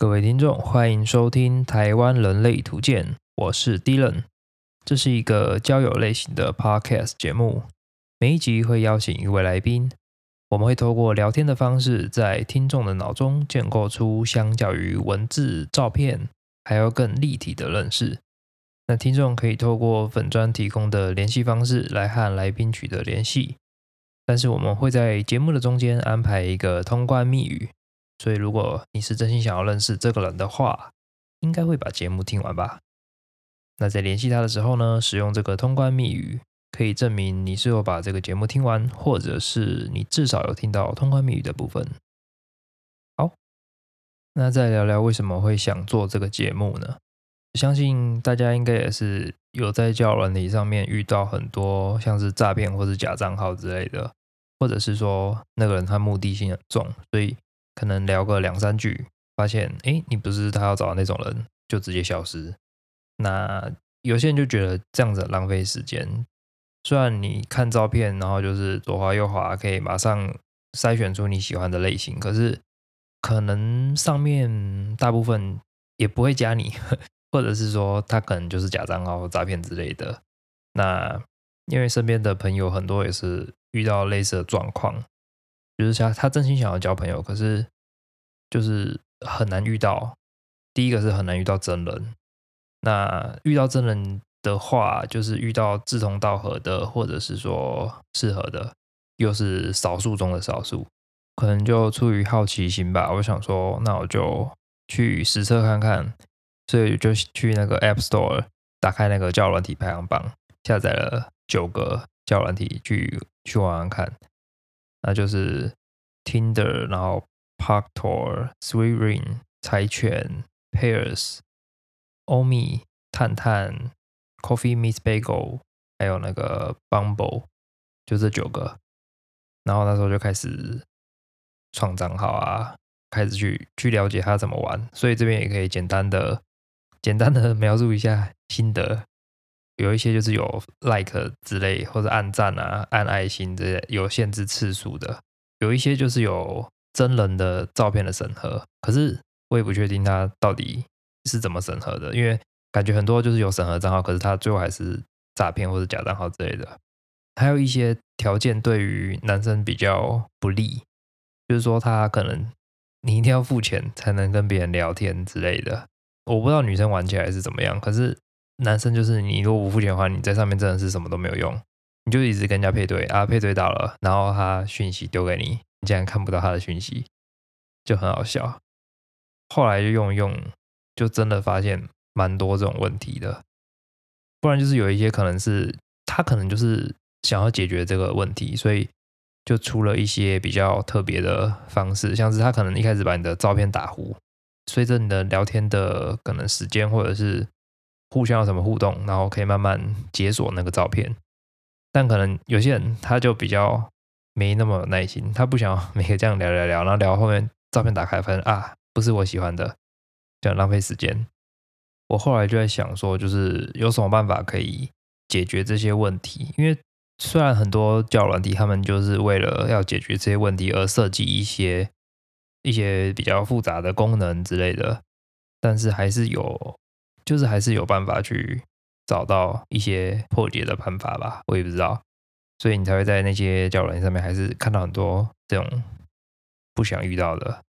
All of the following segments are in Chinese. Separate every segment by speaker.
Speaker 1: 各位听众，欢迎收听《台湾人类图鉴》，我是 Dylan。这是一个交友类型的 Podcast 节目，每一集会邀请一位来宾，我们会透过聊天的方式，在听众的脑中建构出相较于文字、照片还要更立体的认识。那听众可以透过粉专提供的联系方式来和来宾取得联系，但是我们会在节目的中间安排一个通关密语。所以，如果你是真心想要认识这个人的话，应该会把节目听完吧。那在联系他的时候呢，使用这个通关密语，可以证明你是有把这个节目听完，或者是你至少有听到通关密语的部分。好，那再聊聊为什么会想做这个节目呢？相信大家应该也是有在交友软体上面遇到很多像是诈骗或者假账号之类的，或者是说那个人他目的性很重，所以。可能聊个两三句，发现哎，你不是他要找的那种人，就直接消失。那有些人就觉得这样子浪费时间。虽然你看照片，然后就是左滑右滑，可以马上筛选出你喜欢的类型，可是可能上面大部分也不会加你，或者是说他可能就是假账号诈骗之类的。那因为身边的朋友很多也是遇到类似的状况。就是他，他真心想要交朋友，可是就是很难遇到。第一个是很难遇到真人，那遇到真人的话，就是遇到志同道合的，或者是说适合的，又是少数中的少数。可能就出于好奇心吧，我想说，那我就去实测看看，所以就去那个 App Store 打开那个教软体排行榜，下载了九个教软体去去玩玩看。那就是 Tinder，然后 Park Tour、Sweet Ring、柴犬、Pairs、欧米、探探、Coffee Meets Bagel，还有那个 Bumble，就这九个。然后那时候就开始创账号啊，开始去去了解它怎么玩。所以这边也可以简单的、简单的描述一下心得。有一些就是有 like 之类，或者按赞啊、按爱心这些有限制次数的；有一些就是有真人的照片的审核，可是我也不确定他到底是怎么审核的，因为感觉很多就是有审核账号，可是他最后还是诈骗或者假账号之类的。还有一些条件对于男生比较不利，就是说他可能你一定要付钱才能跟别人聊天之类的。我不知道女生玩起来是怎么样，可是。男生就是你，如果不付钱的话，你在上面真的是什么都没有用，你就一直跟人家配对啊，配对到了，然后他讯息丢给你，你竟然看不到他的讯息，就很好笑。后来就用一用，就真的发现蛮多这种问题的。不然就是有一些可能是他可能就是想要解决这个问题，所以就出了一些比较特别的方式，像是他可能一开始把你的照片打糊，随着你的聊天的可能时间或者是。互相有什么互动，然后可以慢慢解锁那个照片。但可能有些人他就比较没那么有耐心，他不想每个这样聊聊聊，然后聊后面照片打开发现啊不是我喜欢的，这样浪费时间。我后来就在想说，就是有什么办法可以解决这些问题？因为虽然很多教软体他们就是为了要解决这些问题而设计一些一些比较复杂的功能之类的，但是还是有。就是还是有办法去找到一些破解的办法吧，我也不知道，所以你才会在那些交友软件上面还是看到很多这种不想遇到的。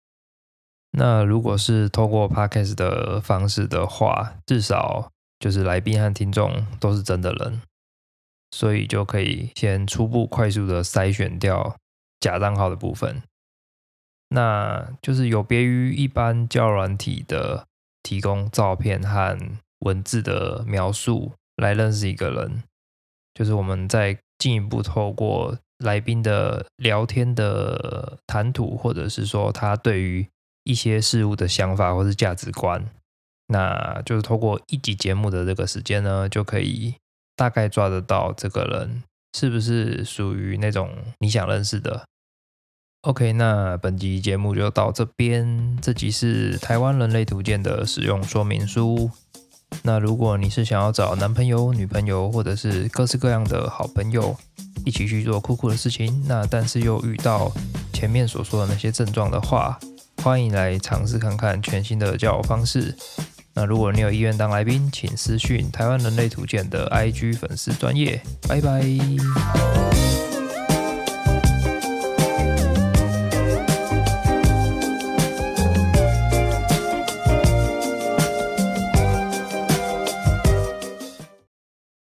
Speaker 1: 那如果是透过 podcast 的方式的话，至少就是来宾和听众都是真的人，所以就可以先初步快速的筛选掉假账号的部分。那就是有别于一般交友软体的。提供照片和文字的描述来认识一个人，就是我们在进一步透过来宾的聊天的谈吐，或者是说他对于一些事物的想法或是价值观，那就是透过一集节目的这个时间呢，就可以大概抓得到这个人是不是属于那种你想认识的。OK，那本集节目就到这边。这集是台湾人类图鉴的使用说明书。那如果你是想要找男朋友、女朋友，或者是各式各样的好朋友，一起去做酷酷的事情，那但是又遇到前面所说的那些症状的话，欢迎来尝试看看全新的交友方式。那如果你有意愿当来宾，请私讯台湾人类图鉴的 IG 粉丝专业。拜拜。